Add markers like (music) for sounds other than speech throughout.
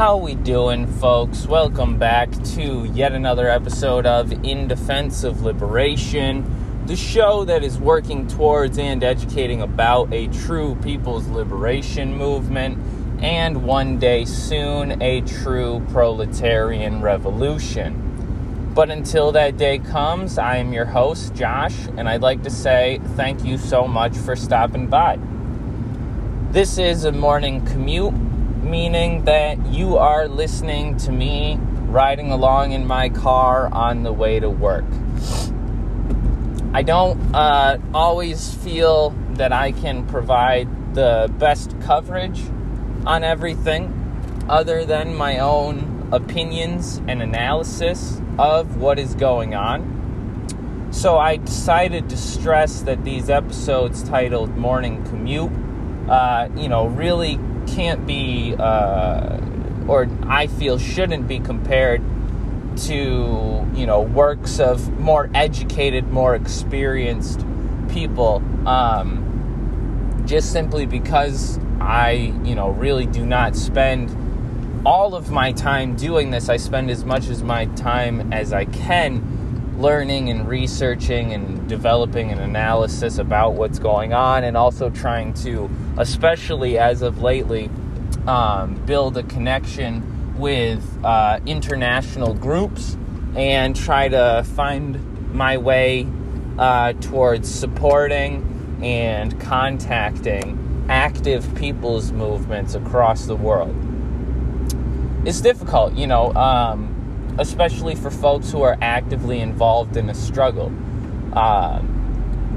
How we doing, folks? Welcome back to yet another episode of In Defense of Liberation, the show that is working towards and educating about a true people's liberation movement and one day soon a true proletarian revolution. But until that day comes, I am your host, Josh, and I'd like to say thank you so much for stopping by. This is a morning commute meaning that you are listening to me riding along in my car on the way to work. I don't uh, always feel that I can provide the best coverage on everything other than my own opinions and analysis of what is going on. So I decided to stress that these episodes titled Morning Commute, uh, you know, really can't be, uh, or I feel shouldn't be compared to, you know, works of more educated, more experienced people. Um, just simply because I, you know, really do not spend all of my time doing this. I spend as much as my time as I can learning and researching and developing an analysis about what's going on, and also trying to, especially as of lately, um, build a connection with uh, international groups and try to find my way uh, towards supporting and contacting active people's movements across the world. It's difficult, you know. Um, especially for folks who are actively involved in a struggle. Uh,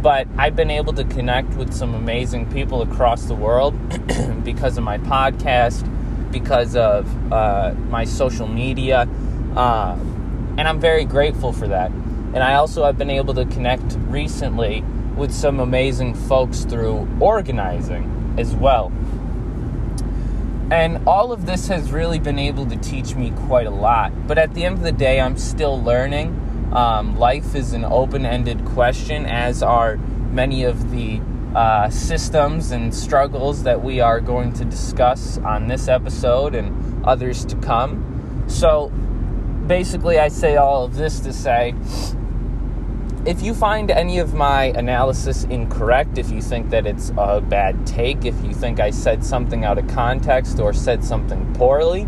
but I've been able to connect with some amazing people across the world (clears throat) because of my podcast, because of uh, my social media, uh, and I'm very grateful for that. And I also have been able to connect recently with some amazing folks through organizing as well. And all of this has really been able to teach me quite a lot. But at the end of the day, I'm still learning. Um, life is an open ended question, as are many of the uh, systems and struggles that we are going to discuss on this episode and others to come. So basically, I say all of this to say if you find any of my analysis incorrect, if you think that it's a bad take, if you think I said something out of context or said something poorly,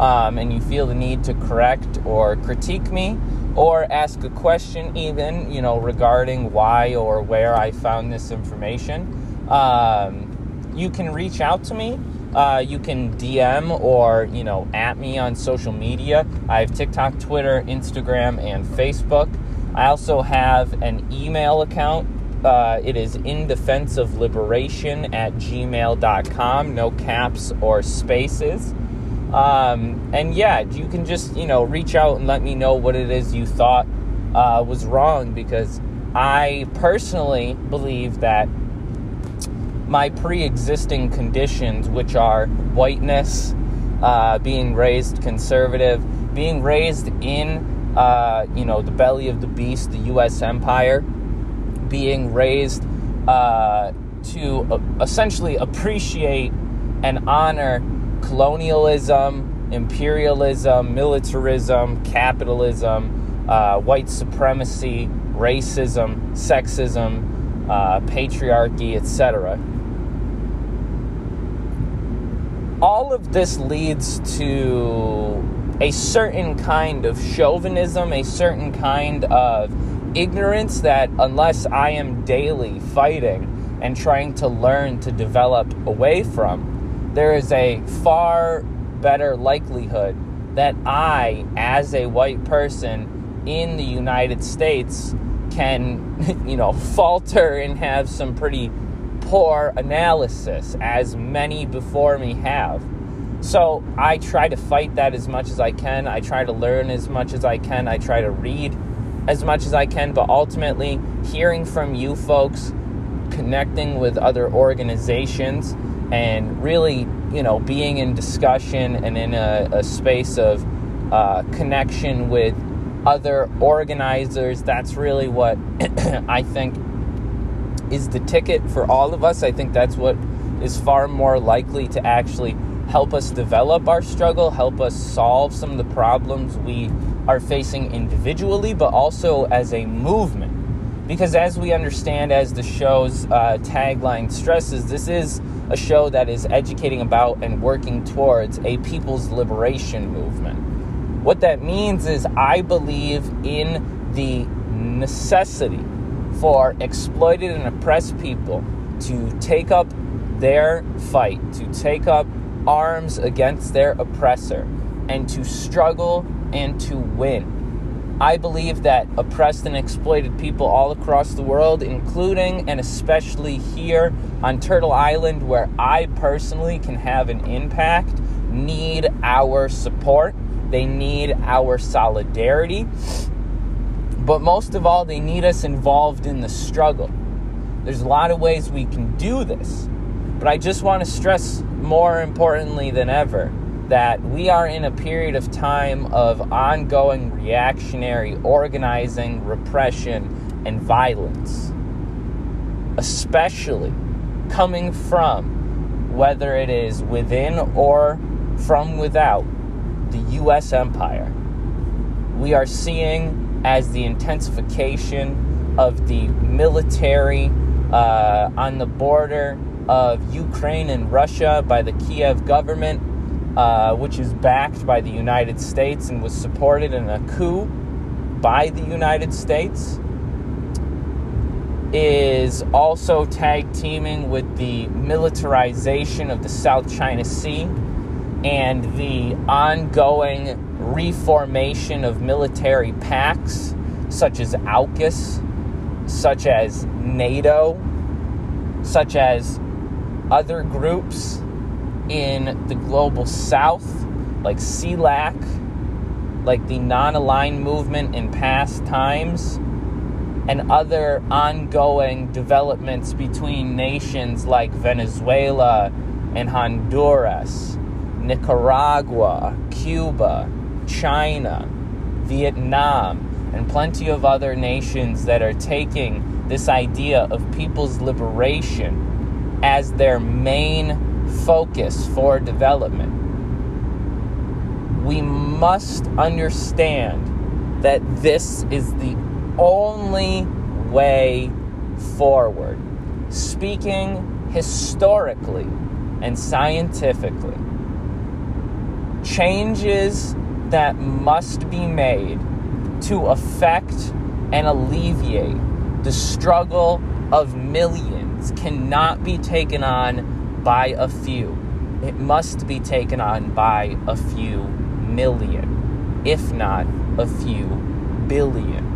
um, and you feel the need to correct or critique me, or ask a question, even you know regarding why or where I found this information, um, you can reach out to me. Uh, you can DM or you know at me on social media. I have TikTok, Twitter, Instagram, and Facebook. I also have an email account. Uh, it is in defense of liberation at gmail.com, no caps or spaces. Um, and yeah, you can just, you know, reach out and let me know what it is you thought uh, was wrong because I personally believe that my pre existing conditions, which are whiteness, uh, being raised conservative, being raised in uh, you know, the belly of the beast, the U.S. empire, being raised uh, to uh, essentially appreciate and honor colonialism, imperialism, militarism, capitalism, uh, white supremacy, racism, sexism, uh, patriarchy, etc. All of this leads to a certain kind of chauvinism, a certain kind of ignorance that, unless I am daily fighting and trying to learn to develop away from, there is a far better likelihood that I, as a white person in the United States, can, (laughs) you know, falter and have some pretty poor analysis, as many before me have. So I try to fight that as much as I can. I try to learn as much as I can. I try to read as much as I can. But ultimately, hearing from you folks, connecting with other organizations, and really, you know, being in discussion and in a, a space of uh, connection with other organizers, that's really what (clears throat) I think is the ticket for all of us. I think that's what is far more likely to actually help us develop our struggle, help us solve some of the problems we are facing individually, but also as a movement. Because as we understand, as the show's uh, tagline stresses, this is a show that is educating about and working towards a people's liberation movement. What that means is, I believe in the necessity for exploited and oppressed people to take up their fight, to take up arms against their oppressor, and to struggle and to win. I believe that oppressed and exploited people all across the world, including and especially here on Turtle Island, where I personally can have an impact, need our support. They need our solidarity. But most of all, they need us involved in the struggle. There's a lot of ways we can do this. But I just want to stress more importantly than ever that we are in a period of time of ongoing reactionary organizing, repression, and violence, especially coming from whether it is within or from without the U.S. empire. We are seeing as the intensification of the military uh, on the border of Ukraine and Russia by the Kiev government uh, which is backed by the United States and was supported in a coup by the United States, is also tag teaming with the militarization of the South China Sea and the ongoing reformation of military pacts such as AUKUS, such as NATO, such as other groups in the global south, like CELAC, like the non aligned movement in past times, and other ongoing developments between nations like Venezuela and Honduras, Nicaragua, Cuba, China, Vietnam, and plenty of other nations that are taking this idea of people's liberation as their main focus for development. We must understand that this is the only way forward. Speaking historically and scientifically, changes that must be made to affect and alleviate the struggle of millions cannot be taken on by a few. It must be taken on by a few million, if not a few billion.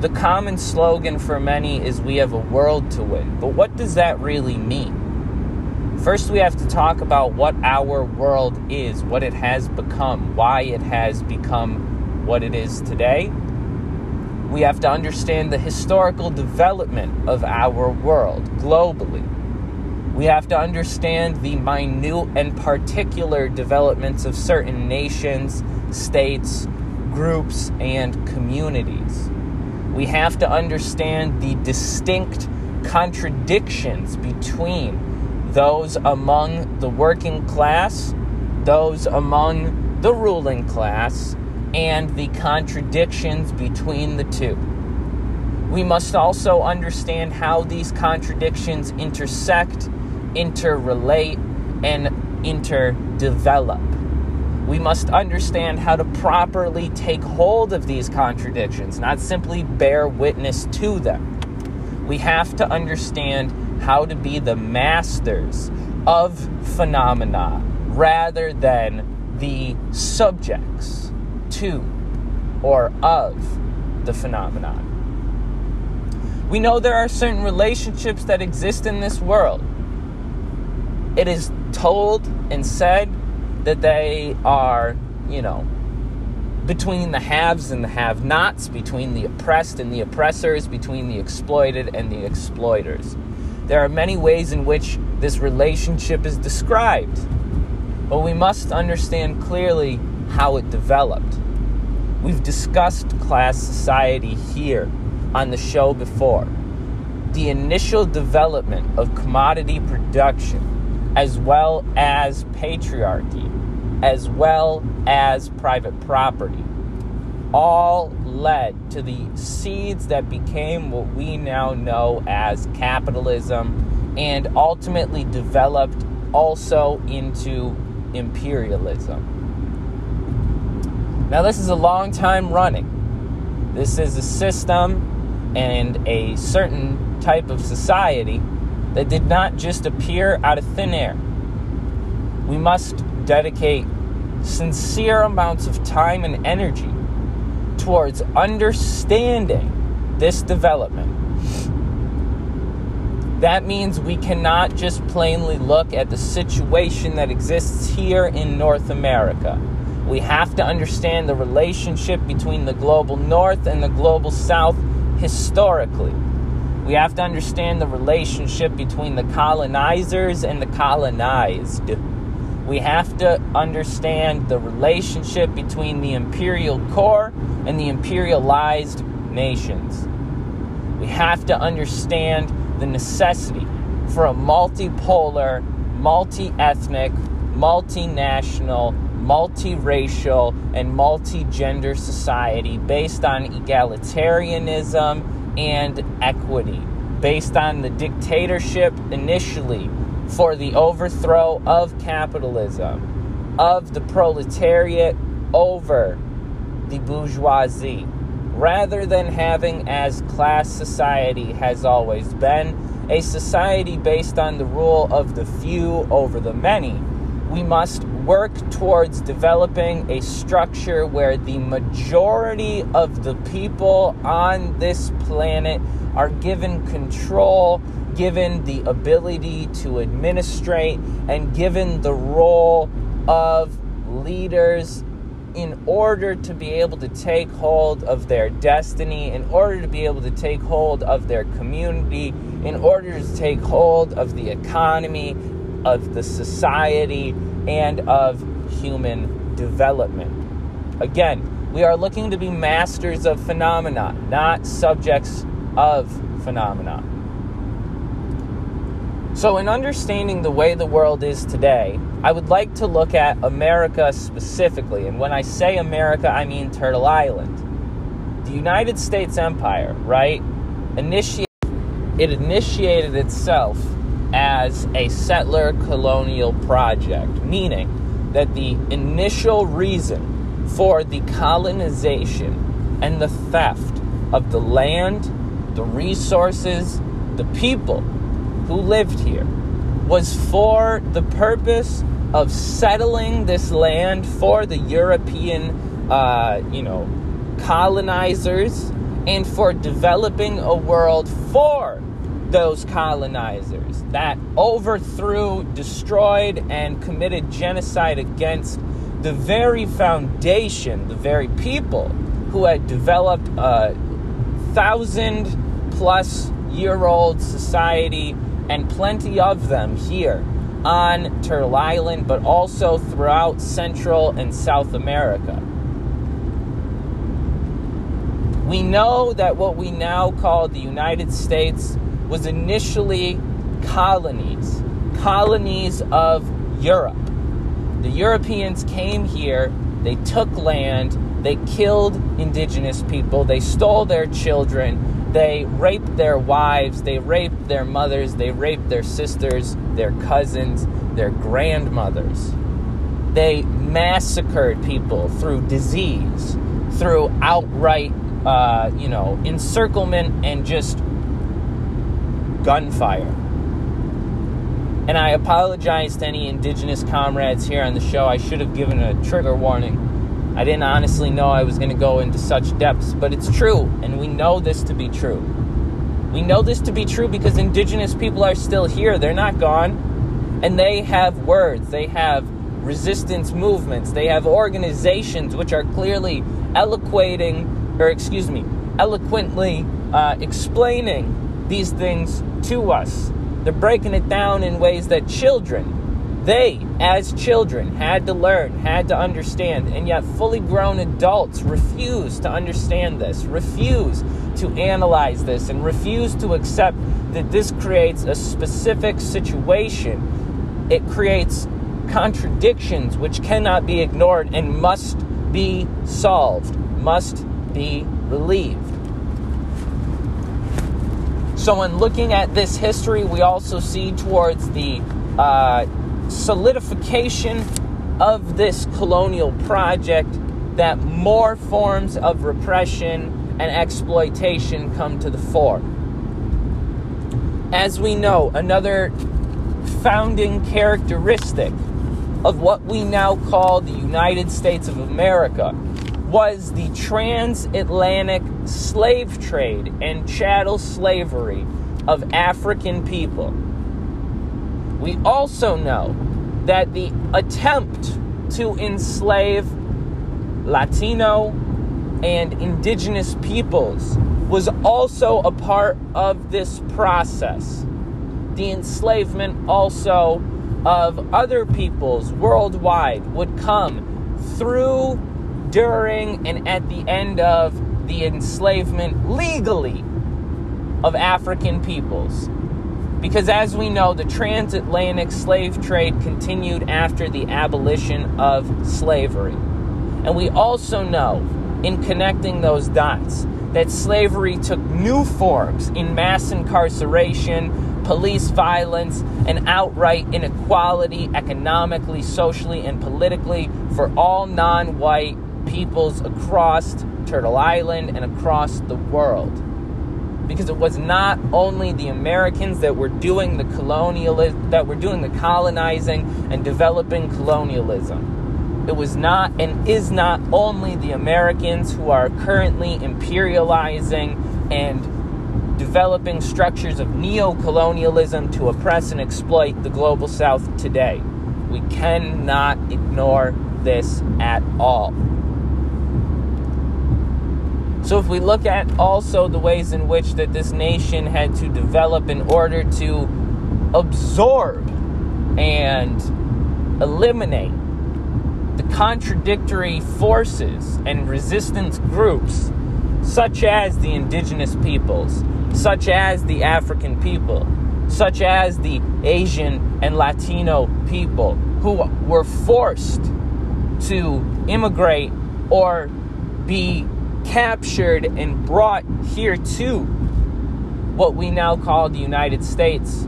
The common slogan for many is we have a world to win. But what does that really mean? First, we have to talk about what our world is, what it has become, why it has become what it is today. We have to understand the historical development of our world globally. We have to understand the minute and particular developments of certain nations, states, groups, and communities. We have to understand the distinct contradictions between those among the working class, those among the ruling class, and the contradictions between the two. We must also understand how these contradictions intersect interrelate, and interdevelop. We must understand how to properly take hold of these contradictions, not simply bear witness to them. We have to understand how to be the masters of phenomena rather than the subjects to or of the phenomenon. We know there are certain relationships that exist in this world it is told and said that they are, you know, between the haves and the have nots, between the oppressed and the oppressors, between the exploited and the exploiters. There are many ways in which this relationship is described, but we must understand clearly how it developed. We've discussed class society here on the show before. The initial development of commodity production as well as patriarchy, as well as private property, all led to the seeds that became what we now know as capitalism and ultimately developed also into imperialism. Now, this is a long time running. This is a system and a certain type of society that did not just appear out of thin air. We must dedicate sincere amounts of time and energy towards understanding this development. That means we cannot just plainly look at the situation that exists here in North America. We have to understand the relationship between the global north and the global south historically. We have to understand the relationship between the colonizers and the colonized. We have to understand the relationship between the imperial core and the imperialized nations. We have to understand the necessity for a multipolar, multi ethnic, multinational, multiracial, and multi gender society based on egalitarianism and equity, based on the dictatorship initially for the overthrow of capitalism, of the proletariat over the bourgeoisie, rather than having, as class society has always been, a society based on the rule of the few over the many. We must work towards developing a structure where the majority of the people on this planet are given control given the ability to administrate and given the role of leaders in order to be able to take hold of their destiny, in order to be able to take hold of their community, in order to take hold of the economy, of the society, and of human development. Again, we are looking to be masters of phenomena, not subjects of phenomena. So, in understanding the way the world is today, I would like to look at America specifically. And when I say America, I mean Turtle Island. The United States Empire, right? Initiate, it initiated itself as a settler colonial project, meaning that the initial reason for the colonization and the theft of the land, the resources, the people who lived here was for the purpose of settling this land for the European, uh, you know, colonizers and for developing a world for those colonizers that overthrew, destroyed, and committed genocide against the very foundation, the very people who had developed a thousand plus year old society and plenty of them here on Turtle Island, but also throughout Central and South America. We know that what we now call the United States was initially colonies, colonies of Europe. The Europeans came here, they took land, they killed indigenous people, they stole their children, they raped their wives, they raped their mothers, they raped their sisters, their cousins, their grandmothers. They massacred people through disease, through outright, uh, you know, encirclement and just gunfire. And I apologize to any indigenous comrades here on the show. I should have given a trigger warning I didn't honestly know I was going to go into such depths, but it's true, and we know this to be true. We know this to be true because indigenous people are still here, they're not gone. And they have words, they have resistance movements, they have organizations which are clearly eloquating, or excuse me, eloquently uh, explaining these things to us. They're breaking it down in ways that children they, as children, had to learn, had to understand, and yet fully grown adults refuse to understand this, refuse to analyze this, and refuse to accept that this creates a specific situation it creates contradictions which cannot be ignored and must be solved, must be relieved. So, in looking at this history, we also see towards the uh, solidification of this colonial project that more forms of repression and exploitation come to the fore. As we know, another founding characteristic of what we now call the United States of America was the transatlantic slave trade and chattel slavery of African people. We also know that the attempt to enslave Latino and indigenous peoples was also a part of this process. The enslavement also of other peoples worldwide would come through, during, and at the end of the enslavement legally of African peoples. Because as we know, the transatlantic slave trade continued after the abolition of slavery. And we also know, in connecting those dots, that slavery took new forms in mass incarceration, police violence, and outright inequality economically, socially, and politically for all non white peoples across Turtle Island and across the world because it was not only the Americans that were doing the colonialism, that were doing the colonizing and developing colonialism. It was not and is not only the Americans who are currently imperializing and developing structures of neo-colonialism to oppress and exploit the global south today. We cannot ignore this at all. So if we look at also the ways in which that this nation had to develop in order to absorb and eliminate the contradictory forces and resistance groups such as the indigenous peoples, such as the African people, such as the Asian and Latino people who were forced to immigrate or be captured and brought here to what we now call the United States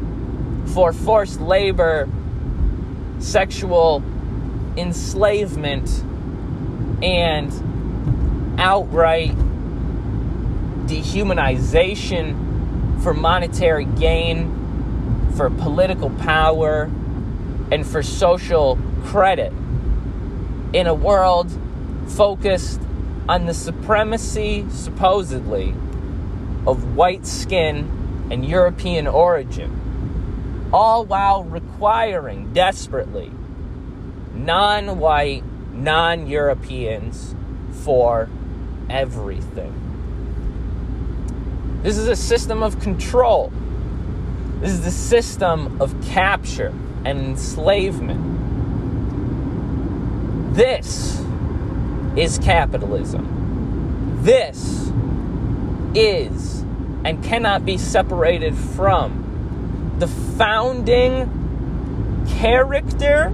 for forced labor, sexual enslavement, and outright dehumanization for monetary gain, for political power, and for social credit. In a world focused on the supremacy, supposedly, of white skin and European origin, all while requiring desperately non white, non Europeans for everything. This is a system of control. This is the system of capture and enslavement. This is capitalism. This is and cannot be separated from the founding character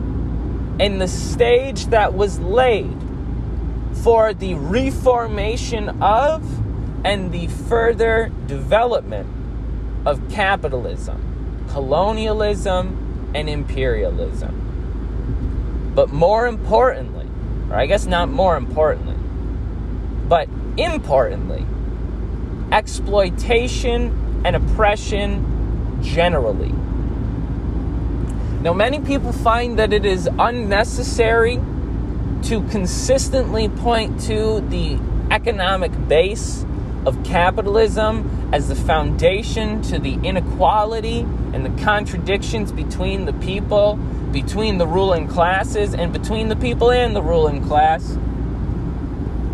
and the stage that was laid for the reformation of and the further development of capitalism, colonialism, and imperialism. But more importantly, or I guess not more importantly, but importantly, exploitation and oppression generally. Now, many people find that it is unnecessary to consistently point to the economic base of capitalism as the foundation to the inequality and the contradictions between the people between the ruling classes and between the people and the ruling class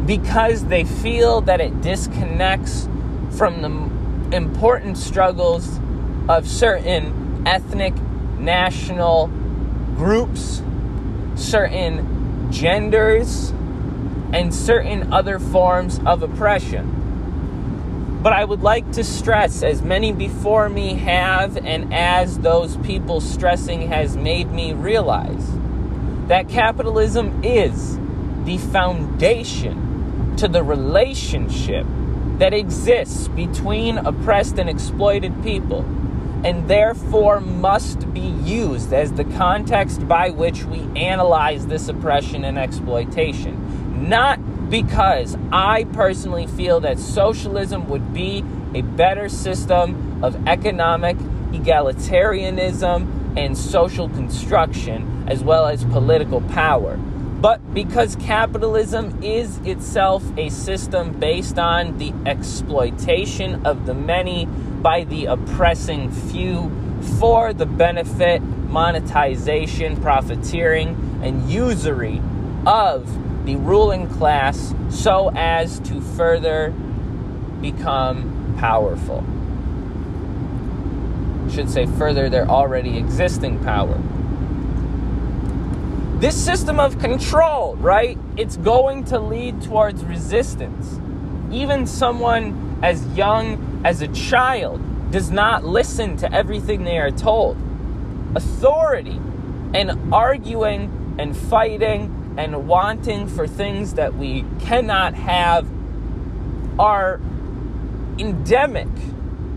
because they feel that it disconnects from the important struggles of certain ethnic national groups, certain genders, and certain other forms of oppression. But I would like to stress, as many before me have, and as those people stressing has made me realize, that capitalism is the foundation to the relationship that exists between oppressed and exploited people, and therefore must be used as the context by which we analyze this oppression and exploitation. Not because I personally feel that socialism would be a better system of economic egalitarianism and social construction, as well as political power. But because capitalism is itself a system based on the exploitation of the many by the oppressing few for the benefit, monetization, profiteering, and usury of the ruling class so as to further become powerful. should say further their already existing power. This system of control, right? It's going to lead towards resistance. Even someone as young as a child does not listen to everything they are told. Authority and arguing and fighting and wanting for things that we cannot have are endemic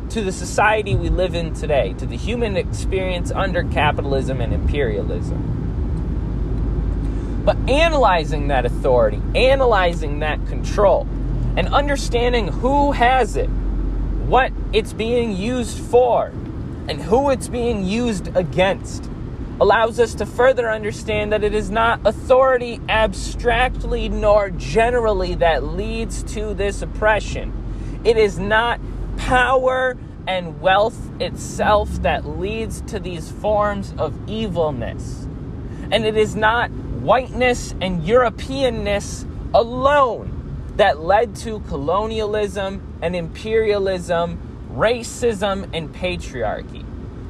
to the society we live in today, to the human experience under capitalism and imperialism. But analyzing that authority, analyzing that control, and understanding who has it, what it's being used for, and who it's being used against allows us to further understand that it is not authority abstractly nor generally that leads to this oppression. It is not power and wealth itself that leads to these forms of evilness. And it is not whiteness and Europeanness alone that led to colonialism and imperialism, racism and patriarchy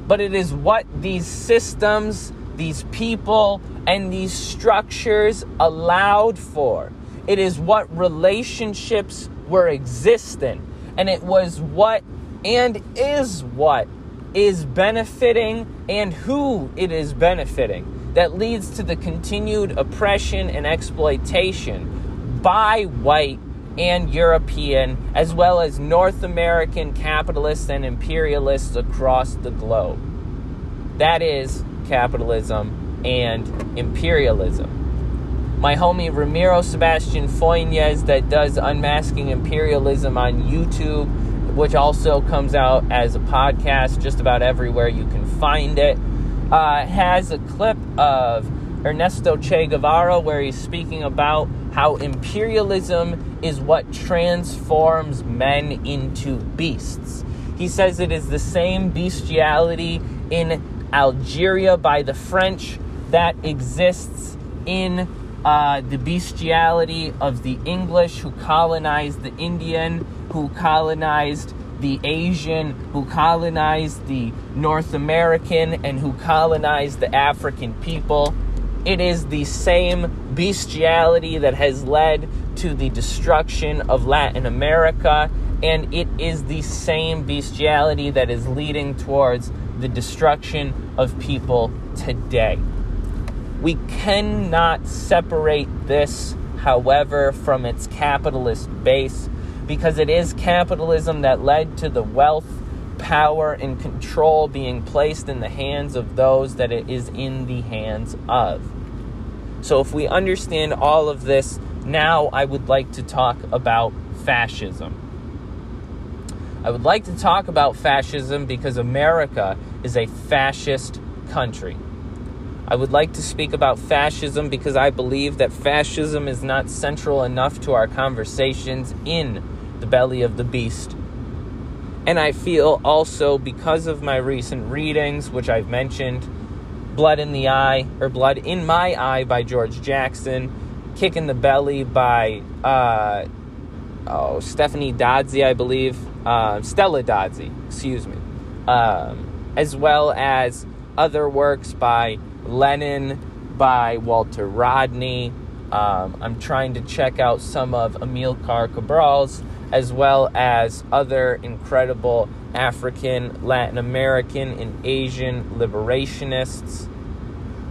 but it is what these systems, these people, and these structures allowed for. It is what relationships were existent, and it was what and is what is benefiting and who it is benefiting that leads to the continued oppression and exploitation by white and European, as well as North American capitalists and imperialists across the globe. That is capitalism and imperialism. My homie Ramiro Sebastian Foynes, that does Unmasking Imperialism on YouTube, which also comes out as a podcast just about everywhere you can find it, uh, has a clip of Ernesto Che Guevara where he's speaking about how imperialism is what transforms men into beasts. He says it is the same bestiality in Algeria by the French that exists in uh, the bestiality of the English who colonized the Indian, who colonized the Asian, who colonized the North American, and who colonized the African people. It is the same bestiality that has led to the destruction of Latin America, and it is the same bestiality that is leading towards the destruction of people today. We cannot separate this, however, from its capitalist base because it is capitalism that led to the wealth, power, and control being placed in the hands of those that it is in the hands of. So, if we understand all of this, now I would like to talk about fascism. I would like to talk about fascism because America is a fascist country. I would like to speak about fascism because I believe that fascism is not central enough to our conversations in the belly of the beast. And I feel also because of my recent readings, which I've mentioned, Blood in the Eye, or Blood in My Eye by George Jackson, Kick in the Belly by uh, oh, Stephanie Dadzie, I believe, uh, Stella Dadzie, excuse me, um, as well as other works by Lenin, by Walter Rodney, Um, I'm trying to check out some of Amilcar Cabral's as well as other incredible African, Latin American, and Asian liberationists.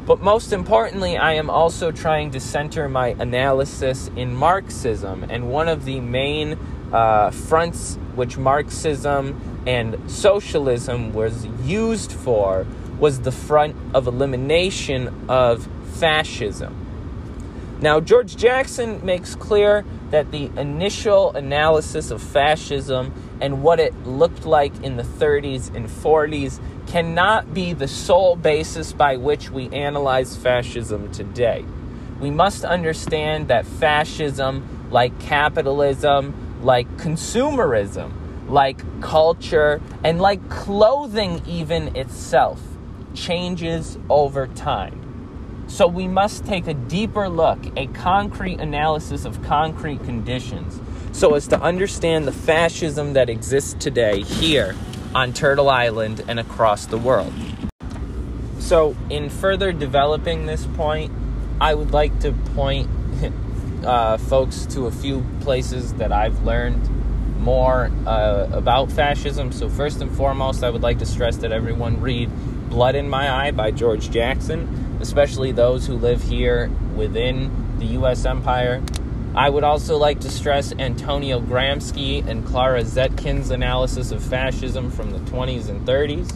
But most importantly, I am also trying to center my analysis in Marxism. And one of the main uh, fronts which Marxism and socialism was used for was the front of elimination of fascism. Now, George Jackson makes clear that the initial analysis of fascism and what it looked like in the 30s and 40s cannot be the sole basis by which we analyze fascism today. We must understand that fascism, like capitalism, like consumerism, like culture, and like clothing, even itself, changes over time. So we must take a deeper look, a concrete analysis of concrete conditions, so as to understand the fascism that exists today here on Turtle Island and across the world. So, in further developing this point, I would like to point (laughs) uh, folks to a few places that I've learned more uh, about fascism. So, first and foremost, I would like to stress that everyone read Blood in My Eye by George Jackson especially those who live here within the U.S. empire. I would also like to stress Antonio Gramsci and Clara Zetkin's analysis of fascism from the 20s and 30s.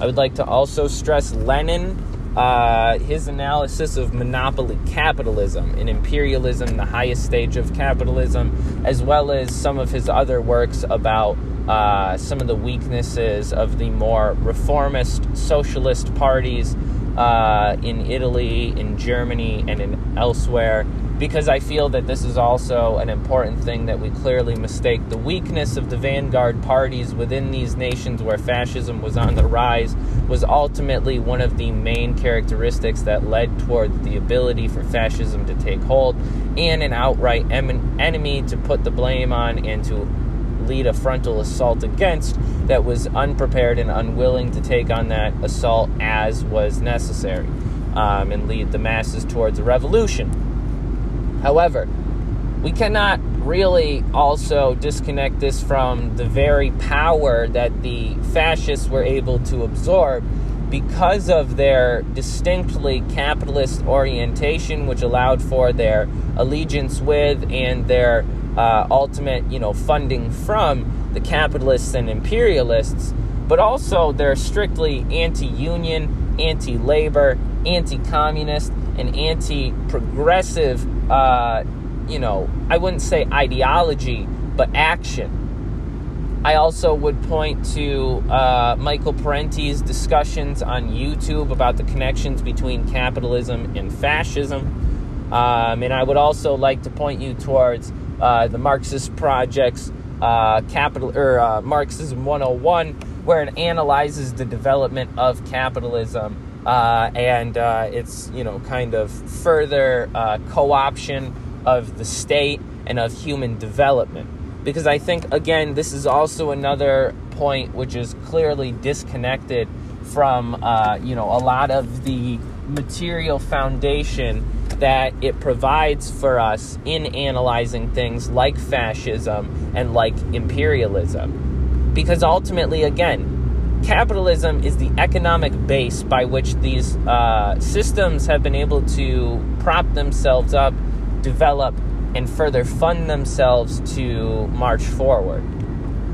I would like to also stress Lenin, uh, his analysis of monopoly capitalism and imperialism, the highest stage of capitalism, as well as some of his other works about uh, some of the weaknesses of the more reformist socialist parties uh, in Italy, in Germany, and in elsewhere, because I feel that this is also an important thing that we clearly mistake. The weakness of the vanguard parties within these nations where fascism was on the rise was ultimately one of the main characteristics that led toward the ability for fascism to take hold and an outright em- enemy to put the blame on and to lead a frontal assault against that was unprepared and unwilling to take on that assault as was necessary um, and lead the masses towards a revolution. However, we cannot really also disconnect this from the very power that the fascists were able to absorb because of their distinctly capitalist orientation, which allowed for their allegiance with and their uh, ultimate, you know, funding from the capitalists and imperialists, but also they're strictly anti-union, anti-labor, anti-communist, and anti-progressive. Uh, you know, I wouldn't say ideology, but action. I also would point to uh, Michael Parenti's discussions on YouTube about the connections between capitalism and fascism. Um, and I would also like to point you towards uh, the Marxist projects, uh, Capital or uh, Marxism 101, where it analyzes the development of capitalism uh, and uh, it's you know kind of further co-option of the state and of human development. Because I think again, this is also another point which is clearly disconnected from you know a lot of the material foundation that it provides for us in analyzing things like fascism and like imperialism. Because ultimately, again, capitalism is the economic base by which these uh, systems have been able to prop themselves up, develop, and further fund themselves to march forward.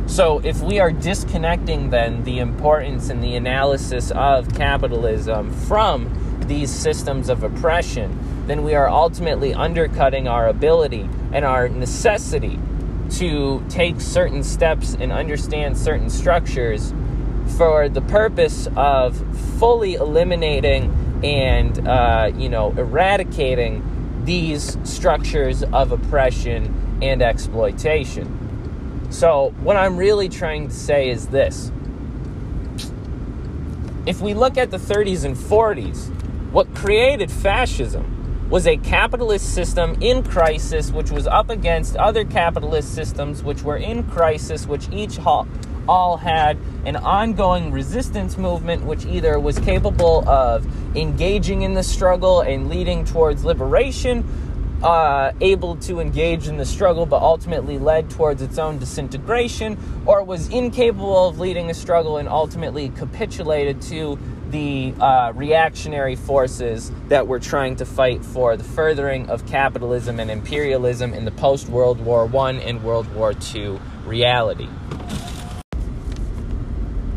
So, if we are disconnecting then the importance and the analysis of capitalism from these systems of oppression, then we are ultimately undercutting our ability and our necessity to take certain steps and understand certain structures for the purpose of fully eliminating and uh, you know eradicating these structures of oppression and exploitation. So, what I'm really trying to say is this. If we look at the 30s and 40s, what created fascism was a capitalist system in crisis, which was up against other capitalist systems which were in crisis, which each all had an ongoing resistance movement, which either was capable of engaging in the struggle and leading towards liberation, uh, able to engage in the struggle but ultimately led towards its own disintegration, or was incapable of leading a struggle and ultimately capitulated to the uh, reactionary forces that were trying to fight for the furthering of capitalism and imperialism in the post World War I and World War II reality.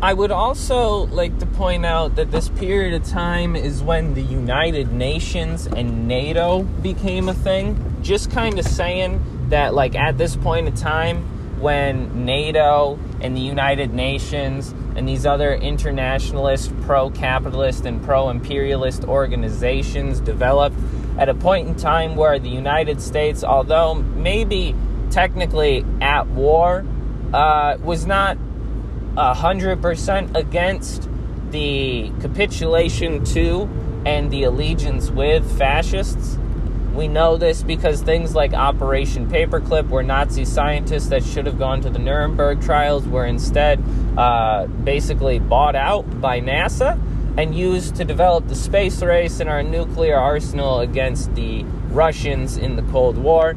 I would also like to point out that this period of time is when the United Nations and NATO became a thing. Just kind of saying that, like, at this point in time, when NATO and the United Nations and these other internationalist, pro capitalist, and pro imperialist organizations developed at a point in time where the United States, although maybe technically at war, uh, was not 100% against the capitulation to and the allegiance with fascists. We know this because things like Operation Paperclip, where Nazi scientists that should have gone to the Nuremberg trials were instead uh, basically bought out by NASA and used to develop the space race and our nuclear arsenal against the Russians in the Cold War.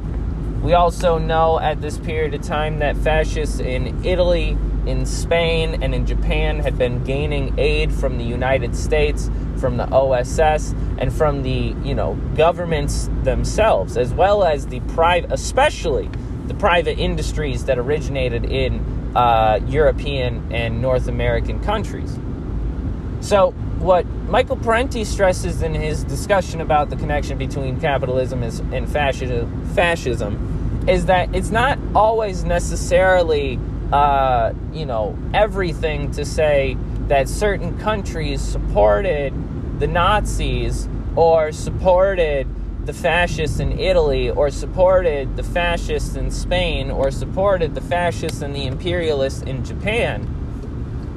We also know at this period of time that fascists in Italy in Spain and in Japan had been gaining aid from the United States, from the OSS, and from the you know governments themselves, as well as the private, especially the private industries that originated in uh, European and North American countries. So, what Michael Parenti stresses in his discussion about the connection between capitalism and fascism is that it's not always necessarily uh, you know, everything to say that certain countries supported the Nazis or supported the fascists in Italy or supported the fascists in Spain or supported the fascists and the imperialists in Japan,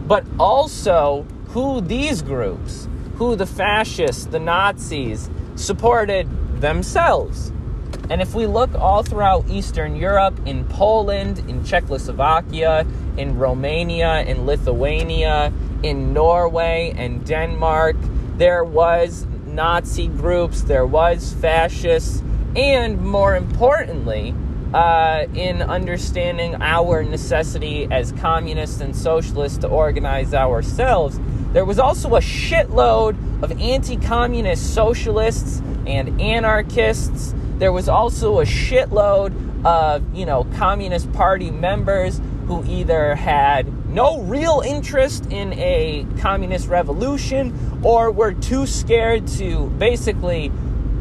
but also who these groups, who the fascists, the Nazis, supported themselves. And if we look all throughout Eastern Europe, in Poland, in Czechoslovakia, in Romania, in Lithuania, in Norway and Denmark, there was Nazi groups, there was fascists, and more importantly, uh, in understanding our necessity as communists and socialists to organize ourselves, there was also a shitload of anti communist socialists and anarchists. There was also a shitload of, you know, Communist Party members who either had no real interest in a communist revolution or were too scared to basically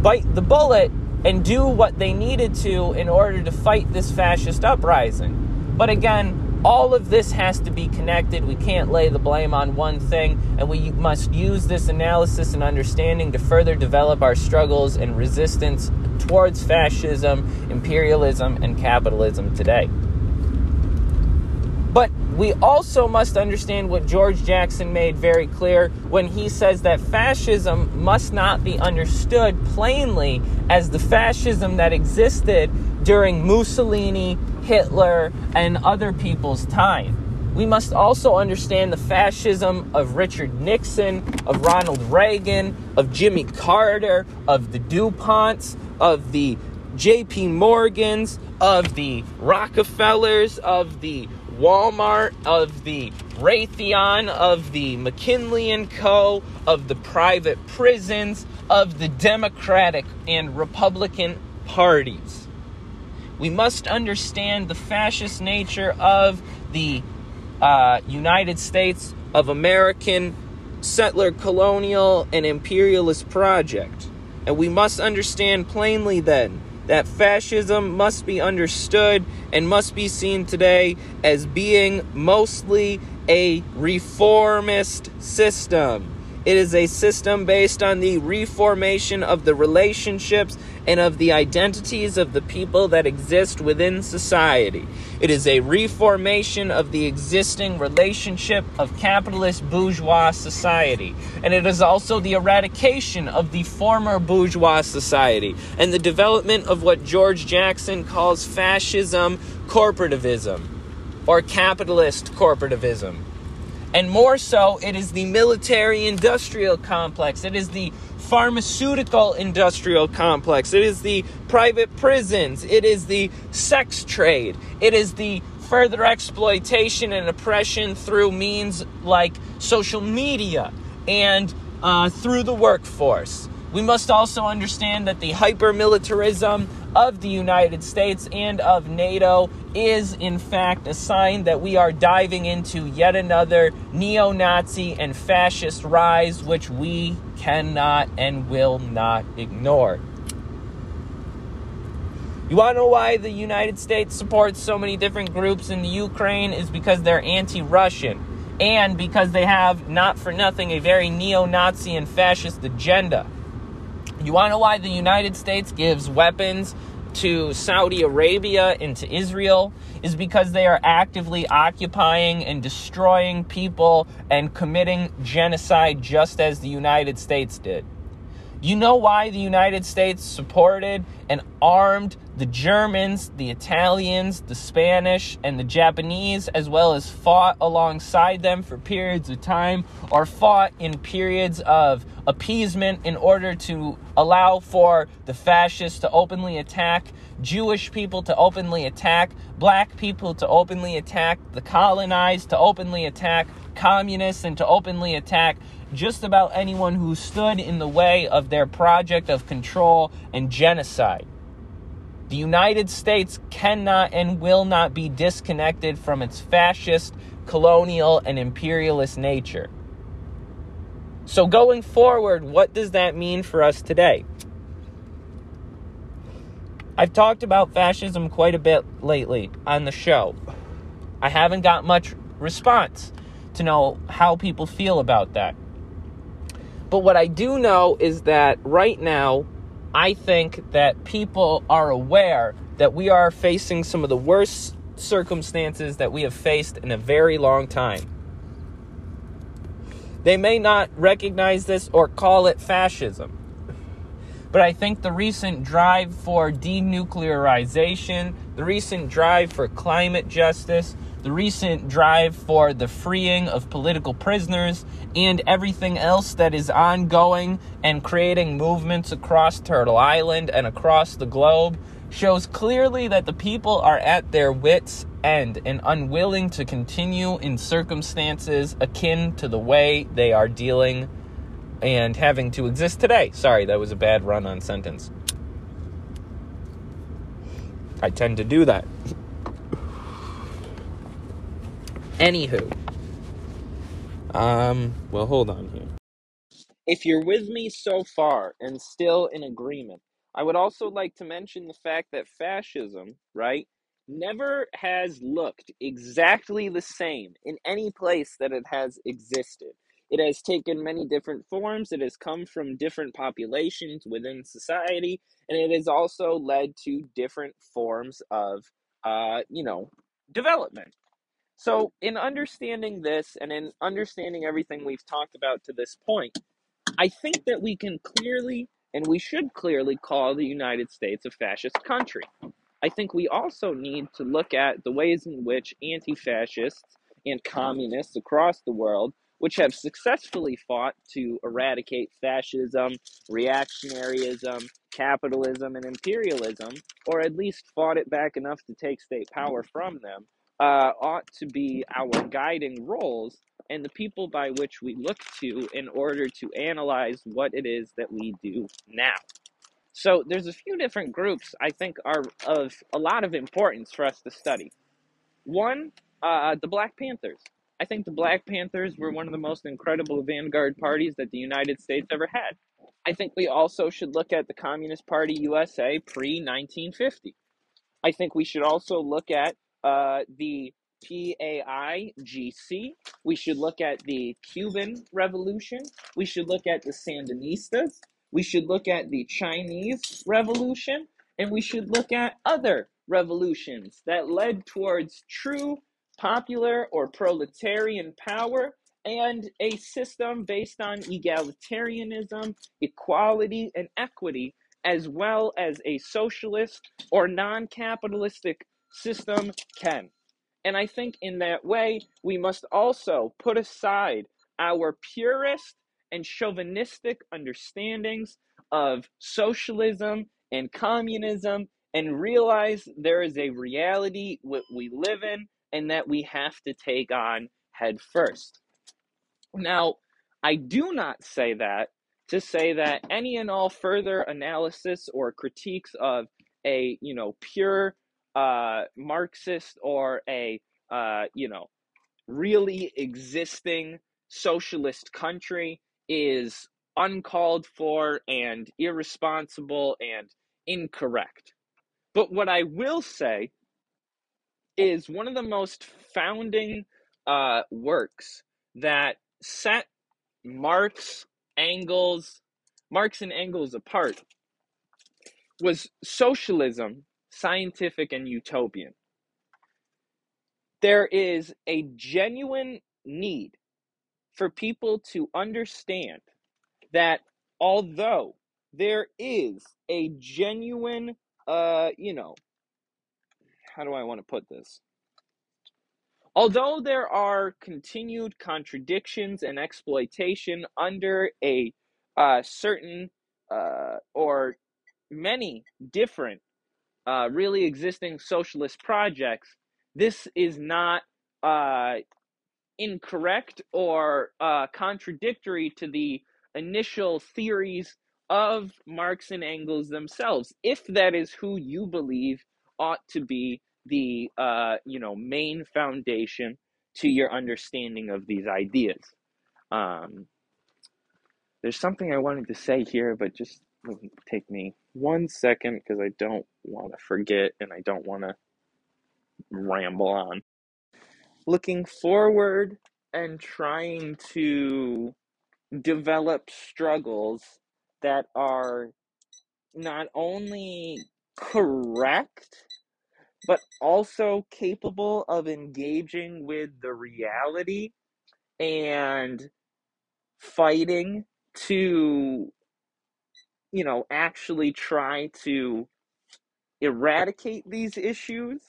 bite the bullet and do what they needed to in order to fight this fascist uprising. But again, all of this has to be connected. We can't lay the blame on one thing, and we must use this analysis and understanding to further develop our struggles and resistance towards fascism, imperialism, and capitalism today. We also must understand what George Jackson made very clear when he says that fascism must not be understood plainly as the fascism that existed during Mussolini, Hitler, and other people's time. We must also understand the fascism of Richard Nixon, of Ronald Reagan, of Jimmy Carter, of the DuPonts, of the JP Morgans, of the Rockefellers, of the Walmart, of the Raytheon, of the McKinsey and Co., of the private prisons, of the Democratic and Republican parties we must understand the fascist nature of the uh, United States of American settler colonial and imperialist project. And we must understand plainly then that fascism must be understood and must be seen today as being mostly a reformist system. It is a system based on the reformation of the relationships and of the identities of the people that exist within society. It is a reformation of the existing relationship of capitalist bourgeois society. And it is also the eradication of the former bourgeois society and the development of what George Jackson calls fascism corporativism or capitalist corporativism. And more so, it is the military industrial complex. It is the pharmaceutical industrial complex. It is the private prisons. It is the sex trade. It is the further exploitation and oppression through means like social media and uh, through the workforce. We must also understand that the hyper militarism of the United States and of NATO is, in fact, a sign that we are diving into yet another neo Nazi and fascist rise, which we cannot and will not ignore. You want to know why the United States supports so many different groups in the Ukraine? Is because they're anti Russian and because they have, not for nothing, a very neo Nazi and fascist agenda. You want to know why the United States gives weapons to Saudi Arabia and to Israel? Is because they are actively occupying and destroying people and committing genocide just as the United States did. You know why the United States supported and armed the Germans, the Italians, the Spanish, and the Japanese, as well as fought alongside them for periods of time or fought in periods of appeasement in order to allow for the fascists to openly attack Jewish people, to openly attack black people, to openly attack the colonized, to openly attack communists, and to openly attack just about anyone who stood in the way of their project of control and genocide. The United States cannot and will not be disconnected from its fascist, colonial, and imperialist nature. So, going forward, what does that mean for us today? I've talked about fascism quite a bit lately on the show. I haven't got much response to know how people feel about that. But what I do know is that right now, I think that people are aware that we are facing some of the worst circumstances that we have faced in a very long time. They may not recognize this or call it fascism. But I think the recent drive for denuclearization, the recent drive for climate justice, the recent drive for the freeing of political prisoners, and everything else that is ongoing and creating movements across Turtle Island and across the globe shows clearly that the people are at their wits' end and unwilling to continue in circumstances akin to the way they are dealing and having to exist today. Sorry, that was a bad run on sentence. I tend to do that. Anywho. Um, well, hold on here. If you're with me so far and still in agreement, I would also like to mention the fact that fascism, right, never has looked exactly the same in any place that it has existed. It has taken many different forms, it has come from different populations within society, and it has also led to different forms of, uh, you know, development. So, in understanding this and in understanding everything we've talked about to this point, I think that we can clearly and we should clearly call the United States a fascist country. I think we also need to look at the ways in which anti fascists and communists across the world, which have successfully fought to eradicate fascism, reactionaryism, capitalism, and imperialism, or at least fought it back enough to take state power from them, uh, ought to be our guiding roles and the people by which we look to in order to analyze what it is that we do now. So there's a few different groups I think are of a lot of importance for us to study. One, uh, the Black Panthers. I think the Black Panthers were one of the most incredible vanguard parties that the United States ever had. I think we also should look at the Communist Party USA pre 1950. I think we should also look at uh, the PAIGC. We should look at the Cuban Revolution. We should look at the Sandinistas. We should look at the Chinese Revolution. And we should look at other revolutions that led towards true popular or proletarian power and a system based on egalitarianism, equality, and equity, as well as a socialist or non capitalistic system can. And I think in that way, we must also put aside our purist and chauvinistic understandings of socialism and communism and realize there is a reality what we live in and that we have to take on head first. Now, I do not say that to say that any and all further analysis or critiques of a you know pure uh, Marxist or a uh, you know really existing socialist country is uncalled for and irresponsible and incorrect. But what I will say is one of the most founding uh, works that set Marx, Engels, Marx and Engels apart was socialism, scientific and utopian. There is a genuine need for people to understand that although there is a genuine, uh, you know, how do I want to put this? Although there are continued contradictions and exploitation under a uh, certain uh, or many different uh, really existing socialist projects, this is not uh, incorrect or uh, contradictory to the initial theories of Marx and Engels themselves, if that is who you believe ought to be the uh, you know main foundation to your understanding of these ideas. Um, there's something I wanted to say here, but just take me one second because I don't want to forget and I don't want to ramble on. Looking forward and trying to develop struggles that are not only correct but also capable of engaging with the reality and fighting to you know actually try to eradicate these issues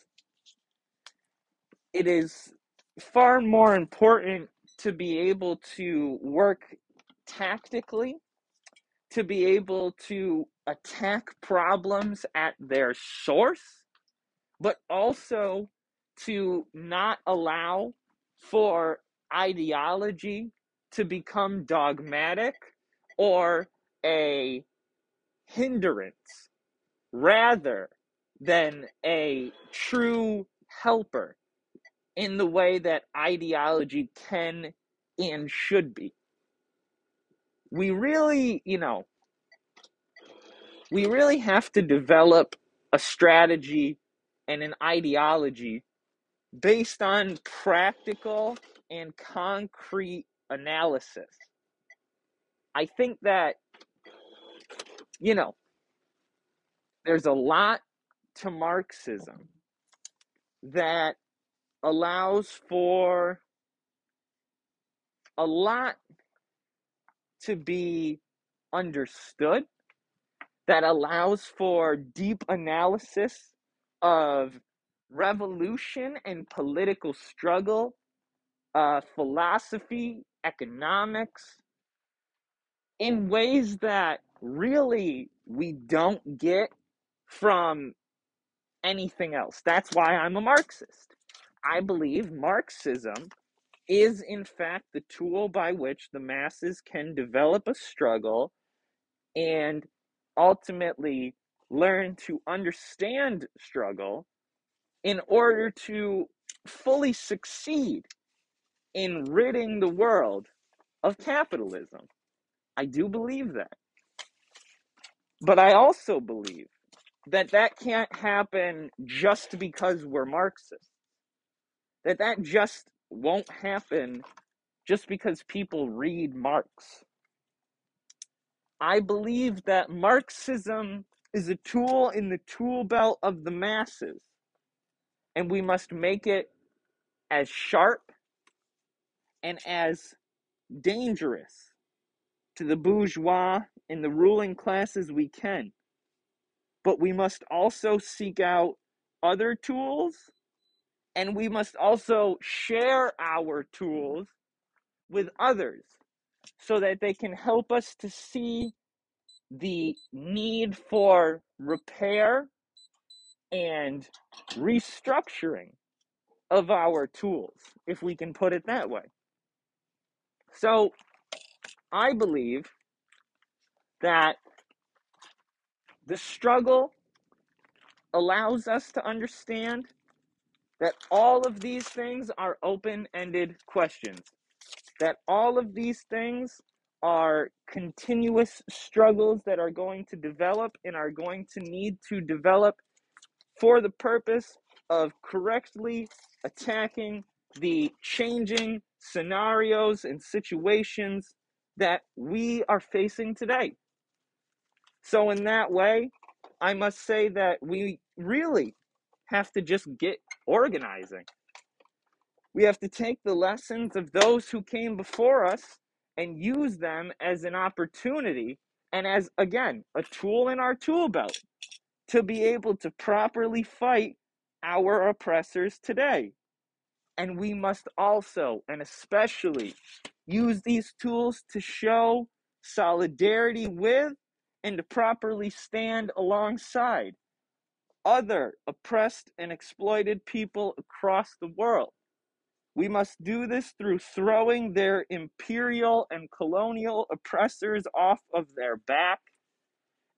it is far more important to be able to work tactically to be able to attack problems at their source but also to not allow for ideology to become dogmatic or a hindrance rather than a true helper in the way that ideology can and should be. We really, you know, we really have to develop a strategy and an ideology based on practical and concrete analysis. I think that, you know, there's a lot to Marxism that allows for a lot to be understood, that allows for deep analysis of revolution and political struggle, uh, philosophy, economics, in ways that really we don't get from anything else. That's why I'm a Marxist. I believe Marxism is, in fact, the tool by which the masses can develop a struggle and ultimately learn to understand struggle in order to fully succeed in ridding the world of capitalism. I do believe that. But I also believe that that can't happen just because we're Marxists. That that just won't happen just because people read Marx. I believe that Marxism is a tool in the tool belt of the masses, and we must make it as sharp and as dangerous to the bourgeois and the ruling classes we can. But we must also seek out other tools And we must also share our tools with others so that they can help us to see the need for repair and restructuring of our tools, if we can put it that way. So I believe that the struggle allows us to understand that all of these things are open ended questions, that all of these things are continuous struggles that are going to develop and are going to need to develop for the purpose of correctly attacking the changing scenarios and situations that we are facing today. So, in that way, I must say that we really have to just get organizing. We have to take the lessons of those who came before us and use them as an opportunity and as, again, a tool in our tool belt to be able to properly fight our oppressors today. And we must also, and especially, use these tools to show solidarity with and to properly stand alongside other oppressed and exploited people across the world. We must do this through throwing their imperial and colonial oppressors off of their back,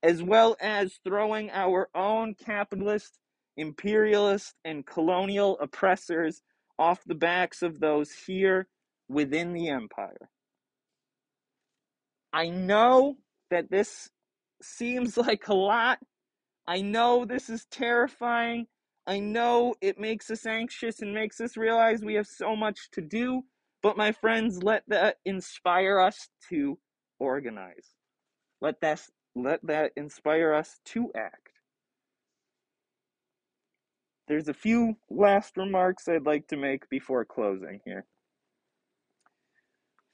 as well as throwing our own capitalist, imperialist, and colonial oppressors off the backs of those here within the empire. I know that this seems (laughs) like a lot. I know this is terrifying. I know it makes us anxious and makes us realize we have so much to do, but my friends, let that inspire us to organize. Let that let that inspire us to act. There's a few last remarks I'd like to make before closing here.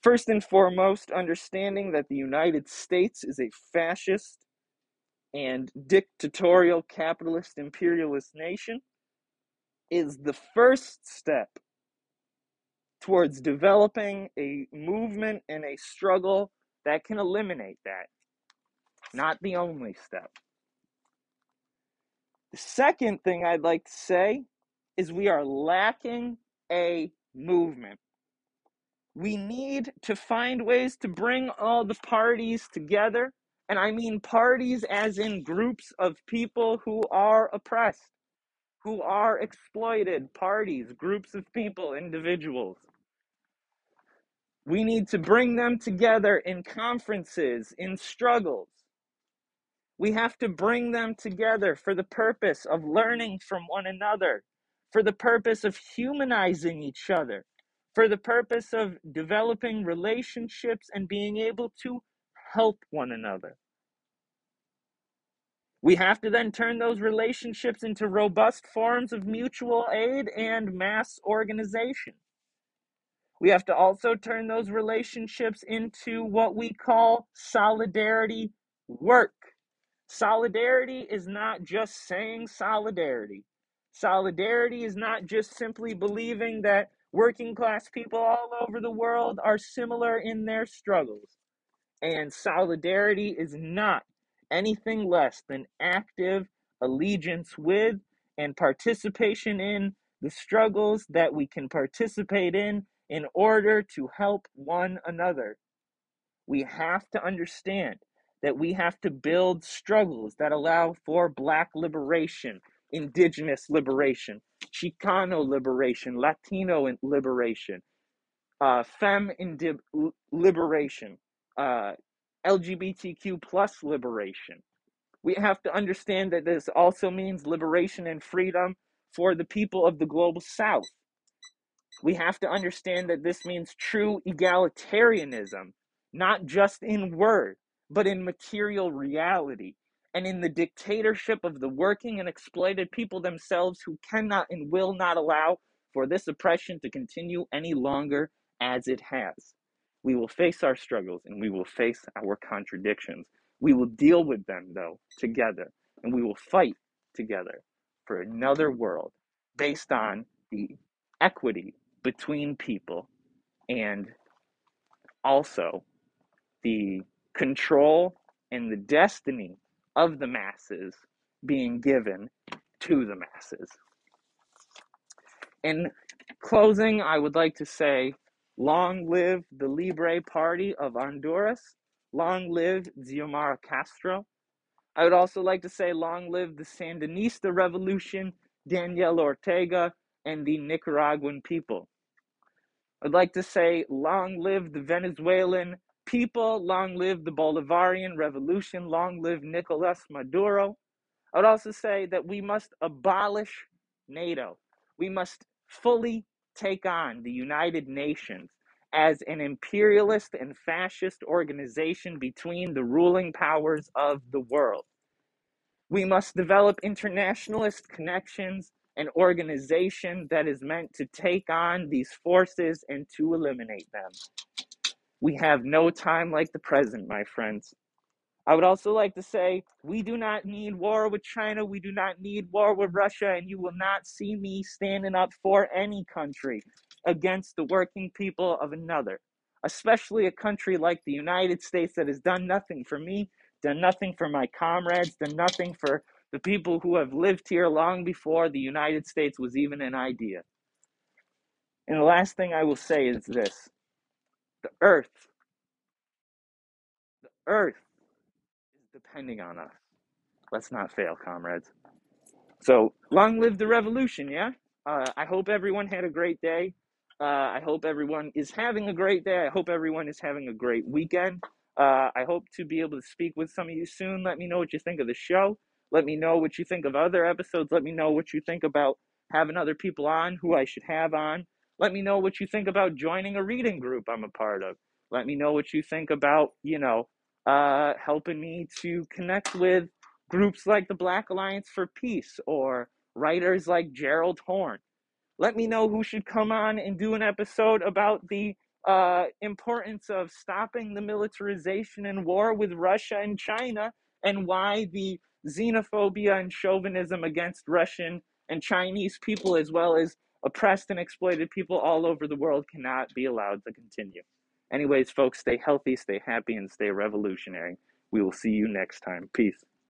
First and foremost, understanding that the United States is a fascist and dictatorial capitalist imperialist nation is the first step towards developing a movement and a struggle that can eliminate that. Not the only step. The second thing I'd like to say is we are lacking a movement. We need to find ways to bring all the parties together. And I mean parties as in groups of people who are oppressed, who are exploited, parties, groups of people, individuals. We need to bring them together in conferences, in struggles. We have to bring them together for the purpose of learning from one another, for the purpose of humanizing each other, for the purpose of developing relationships and being able to help one another. We have to then turn those relationships into robust forms of mutual aid and mass organization. We have to also turn those relationships into what we call solidarity work. Solidarity is not just saying solidarity. Solidarity is not just simply believing that working class people all over the world are similar in their struggles. And solidarity is not anything less than active allegiance with and participation in the struggles that we can participate in in order to help one another. We have to understand that we have to build struggles that allow for black liberation, indigenous liberation, Chicano liberation, Latino liberation, uh, femme indi- liberation, uh, LGBTQ plus liberation. We have to understand that this also means liberation and freedom for the people of the global south. We have to understand that this means true egalitarianism, not just in word, but in material reality and in the dictatorship of the working and exploited people themselves who cannot and will not allow for this oppression to continue any longer as it has. We will face our struggles and we will face our contradictions. We will deal with them, though, together, and we will fight together for another world based on the equity between people and also the control and the destiny of the masses being given to the masses. In closing, I would like to say long live the Libre Party of Honduras, long live Xiomara Castro. I would also like to say long live the Sandinista Revolution, Daniel Ortega, and the Nicaraguan people. I'd like to say long live the Venezuelan people, long live the Bolivarian Revolution, long live Nicolas Maduro. I would also say that we must abolish NATO. We must fully take on the United Nations as an imperialist and fascist organization between the ruling powers of the world. We must develop internationalist connections, an organization that is meant to take on these forces and to eliminate them. We have no time like the present, my friends. I would also like to say we do not need war with China. We do not need war with Russia. And you will not see me standing up for any country against the working people of another, especially a country like the United States that has done nothing for me, done nothing for my comrades, done nothing for the people who have lived here long before the United States was even an idea. And the last thing I will say is this the earth, the earth is depending on us. Let's not fail, comrades. So, long live the revolution, yeah? Uh, I hope everyone had a great day. Uh, I hope everyone is having a great day. I hope everyone is having a great weekend. Uh, I hope to be able to speak with some of you soon. Let me know what you think of the show. Let me know what you think of other episodes. Let me know what you think about having other people on who I should have on. Let me know what you think about joining a reading group I'm a part of. Let me know what you think about, you know, uh, helping me to connect with groups like the Black Alliance for Peace or writers like Gerald Horne. Let me know who should come on and do an episode about the uh, importance of stopping the militarization and war with Russia and China and why the xenophobia and chauvinism against Russian and Chinese people, as well as oppressed and exploited people all over the world, cannot be allowed to continue. Anyways, folks, stay healthy, stay happy, and stay revolutionary. We will see you next time. Peace.